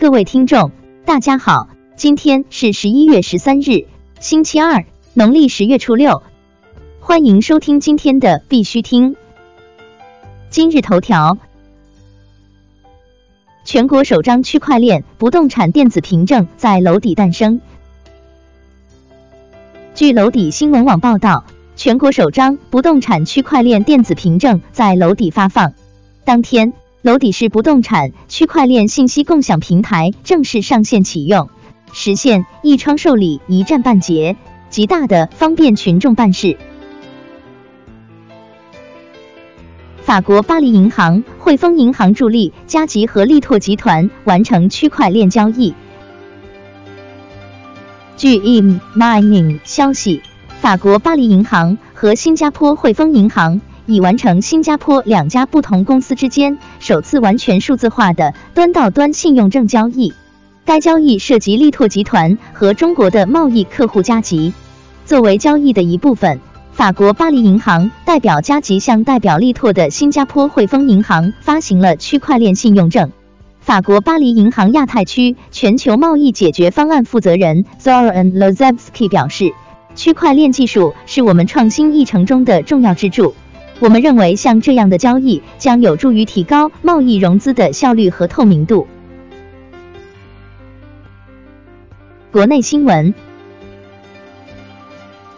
各位听众，大家好，今天是十一月十三日，星期二，农历十月初六，欢迎收听今天的必须听。今日头条：全国首张区块链不动产电子凭证在娄底诞生。据娄底新闻网报道，全国首张不动产区块链电子凭证在娄底发放。当天。娄底市不动产区块链信息共享平台正式上线启用，实现一窗受理、一站办结，极大的方便群众办事。法国巴黎银行、汇丰银行助力加急和力拓集团完成区块链交易。据 e Mining 消息，法国巴黎银行和新加坡汇丰银行。已完成新加坡两家不同公司之间首次完全数字化的端到端信用证交易。该交易涉及力拓集团和中国的贸易客户加急。作为交易的一部分，法国巴黎银行代表加急向代表力拓的新加坡汇丰银行发行了区块链信用证。法国巴黎银行亚太区全球贸易解决方案负责人 Zoran Lozevsky 表示，区块链技术是我们创新议程中的重要支柱。我们认为，像这样的交易将有助于提高贸易融资的效率和透明度。国内新闻：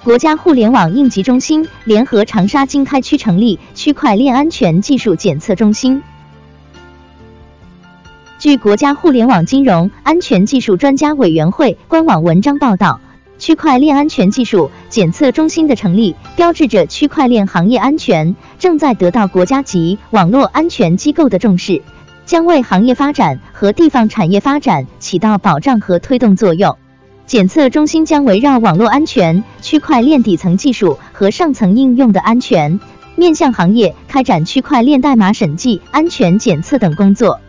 国家互联网应急中心联合长沙经开区成立区块链安全技术检测中心。据国家互联网金融安全技术专家委员会官网文章报道。区块链安全技术检测中心的成立，标志着区块链行业安全正在得到国家级网络安全机构的重视，将为行业发展和地方产业发展起到保障和推动作用。检测中心将围绕网络安全、区块链底层技术和上层应用的安全，面向行业开展区块链代码审计、安全检测等工作。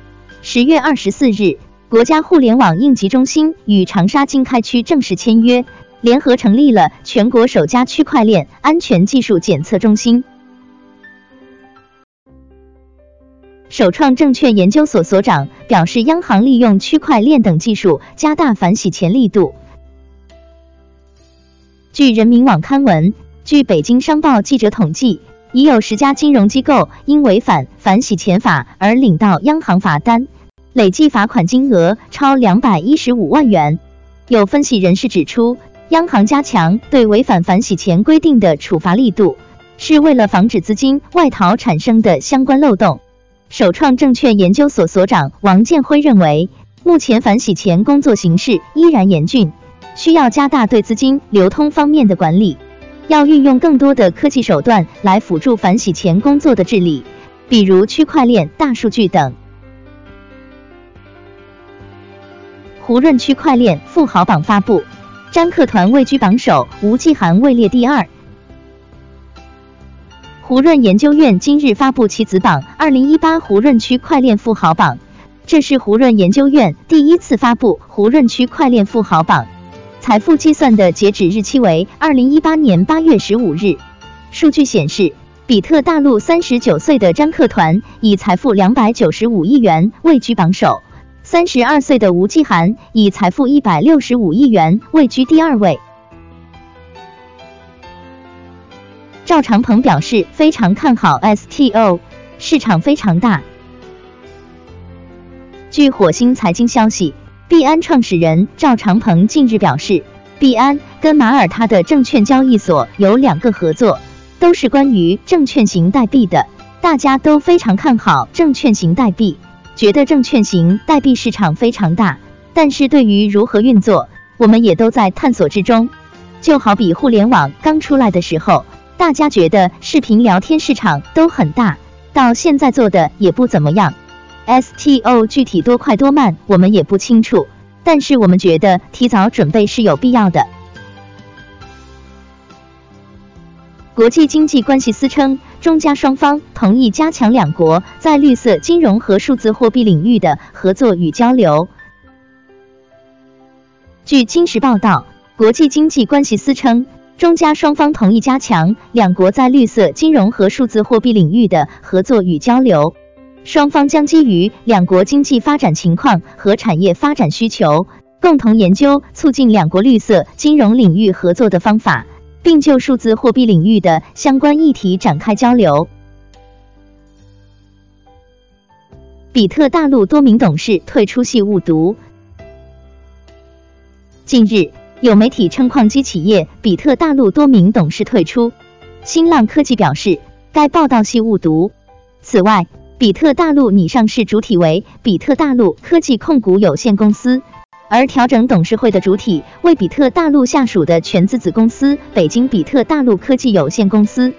十月二十四日，国家互联网应急中心与长沙经开区正式签约。联合成立了全国首家区块链安全技术检测中心。首创证券研究所所长表示，央行利用区块链等技术加大反洗钱力度。据人民网刊文，据北京商报记者统计，已有十家金融机构因违反反洗钱法而领到央行罚单，累计罚款金额超两百一十五万元。有分析人士指出。央行加强对违反反洗钱规定的处罚力度，是为了防止资金外逃产生的相关漏洞。首创证券研究所所长王建辉认为，目前反洗钱工作形势依然严峻，需要加大对资金流通方面的管理，要运用更多的科技手段来辅助反洗钱工作的治理，比如区块链、大数据等。胡润区块链富豪榜发布。詹克团位居榜首，吴继涵位列第二。胡润研究院今日发布其子榜二零一八胡润区块链富豪榜，这是胡润研究院第一次发布胡润区块链富豪榜。财富计算的截止日期为二零一八年八月十五日。数据显示，比特大陆三十九岁的詹克团以财富两百九十五亿元位居榜首。三十二岁的吴继涵以财富一百六十五亿元位居第二位。赵长鹏表示非常看好 STO，市场非常大。据火星财经消息，币安创始人赵长鹏近日表示，币安跟马耳他的证券交易所有两个合作，都是关于证券型代币的，大家都非常看好证券型代币。觉得证券型代币市场非常大，但是对于如何运作，我们也都在探索之中。就好比互联网刚出来的时候，大家觉得视频聊天市场都很大，到现在做的也不怎么样。STO 具体多快多慢，我们也不清楚，但是我们觉得提早准备是有必要的。国际经济关系司称，中加双方同意加强两国在绿色金融和数字货币领域的合作与交流。据金时报道，国际经济关系司称，中加双方同意加强两国在绿色金融和数字货币领域的合作与交流。双方将基于两国经济发展情况和产业发展需求，共同研究促进两国绿色金融领域合作的方法，并就数字货币领域的相关议题展开交流。比特大陆多名董事退出系误读。近日，有媒体称矿机企业比特大陆多名董事退出。新浪科技表示，该报道系误读。此外，比特大陆拟上市主体为比特大陆科技控股有限公司，而调整董事会的主体为比特大陆下属的全资子公司北京比特大陆科技有限公司。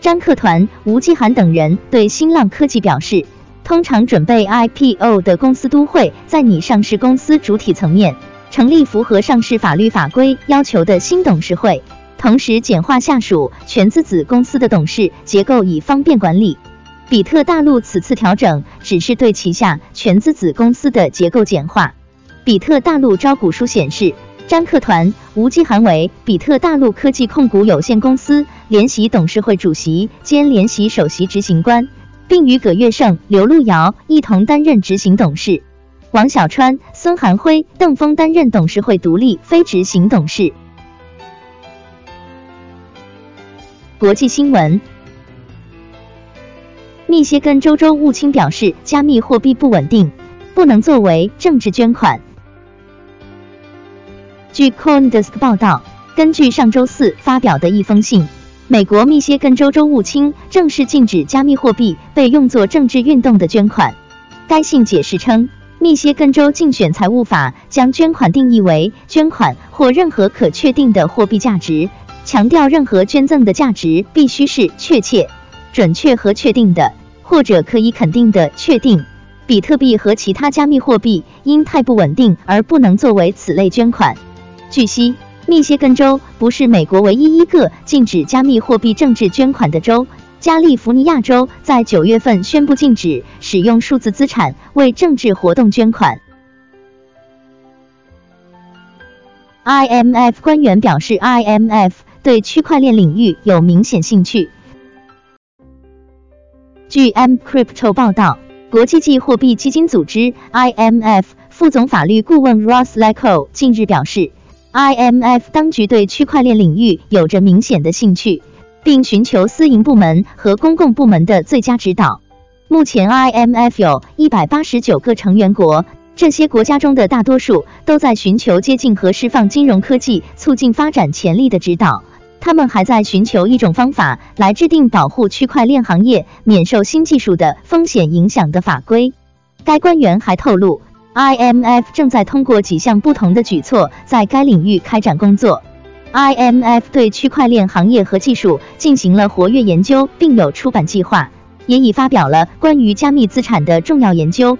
张克团、吴继涵等人对新浪科技表示。通常准备 IPO 的公司都会在拟上市公司主体层面成立符合上市法律法规要求的新董事会，同时简化下属全资子公司的董事结构以方便管理。比特大陆此次调整只是对旗下全资子公司的结构简化。比特大陆招股书显示，詹克团、吴继涵为比特大陆科技控股有限公司联席董事会主席兼联席首席执行官。并与葛月胜、刘路遥一同担任执行董事，王小川、孙寒辉、邓峰担任董事会独立非执行董事。国际新闻：密歇根州州务卿表示，加密货币不稳定，不能作为政治捐款。据 CoinDesk 报道，根据上周四发表的一封信。美国密歇根州州务卿正式禁止加密货币被用作政治运动的捐款。该信解释称，密歇根州竞选财务法将捐款定义为捐款或任何可确定的货币价值，强调任何捐赠的价值必须是确切、准确和确定的，或者可以肯定的确定。比特币和其他加密货币因太不稳定而不能作为此类捐款。据悉。密歇根州不是美国唯一一个禁止加密货币政治捐款的州。加利福尼亚州在九月份宣布禁止使用数字资产为政治活动捐款。IMF 官员表示，IMF 对区块链领域有明显兴趣。据 M Crypto 报道，国际际货币基金组织 IMF 副总法律顾问 Ross Lacko 近日表示。IMF 当局对区块链领域有着明显的兴趣，并寻求私营部门和公共部门的最佳指导。目前，IMF 有一百八十九个成员国，这些国家中的大多数都在寻求接近和释放金融科技促进发展潜力的指导。他们还在寻求一种方法来制定保护区块链行业免受新技术的风险影响的法规。该官员还透露。IMF 正在通过几项不同的举措在该领域开展工作。IMF 对区块链行业和技术进行了活跃研究，并有出版计划，也已发表了关于加密资产的重要研究。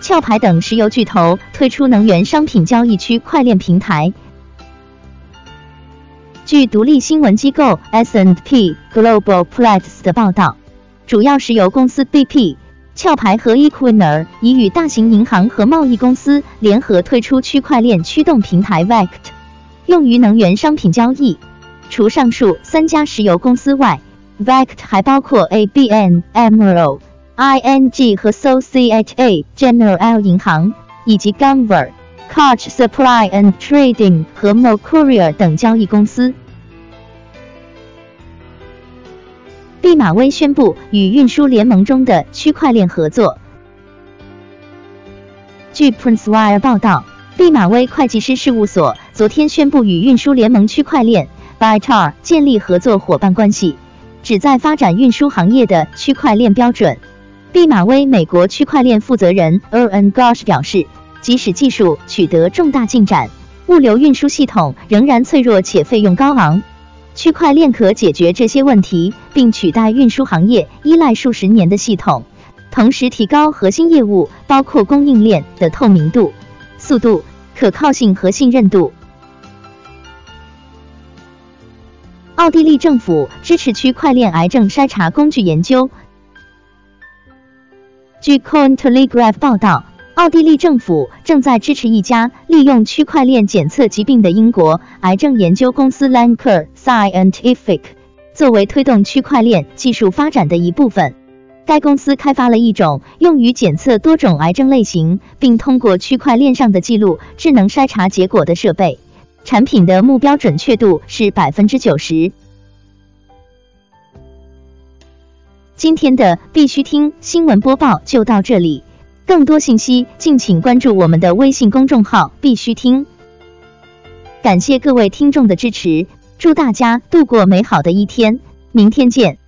壳牌等石油巨头推出能源商品交易区块链平台。据独立新闻机构 SNP Global Platts 的报道，主要石油公司 BP。壳牌和 Equinor 已与大型银行和贸易公司联合推出区块链驱动平台 Vect，用于能源商品交易。除上述三家石油公司外，Vect 还包括 ABN AMRO、ING 和 Societe Generale 银行，以及 Gunvor、Koch Supply and Trading 和 Mercurial 等交易公司。毕马威宣布与运输联盟中的区块链合作。据 Prince Wire 报道，毕马威会计师事务所昨天宣布与运输联盟区块链 Bytar 建立合作伙伴关系，旨在发展运输行业的区块链标准。毕马威美国区块链负责人 Aaron Gosh 表示，即使技术取得重大进展，物流运输系统仍然脆弱且费用高昂。区块链可解决这些问题，并取代运输行业依赖数十年的系统，同时提高核心业务，包括供应链的透明度、速度、可靠性和信任度。奥地利政府支持区块链癌症筛查工具研究。据 Cointelegraph 报道。奥地利政府正在支持一家利用区块链检测疾病的英国癌症研究公司 lancer Scientific，作为推动区块链技术发展的一部分，该公司开发了一种用于检测多种癌症类型，并通过区块链上的记录智能筛查结果的设备。产品的目标准确度是百分之九十。今天的必须听新闻播报就到这里，更多信息敬请关注我们的微信公众号“必须听”。感谢各位听众的支持。祝大家度过美好的一天，明天见。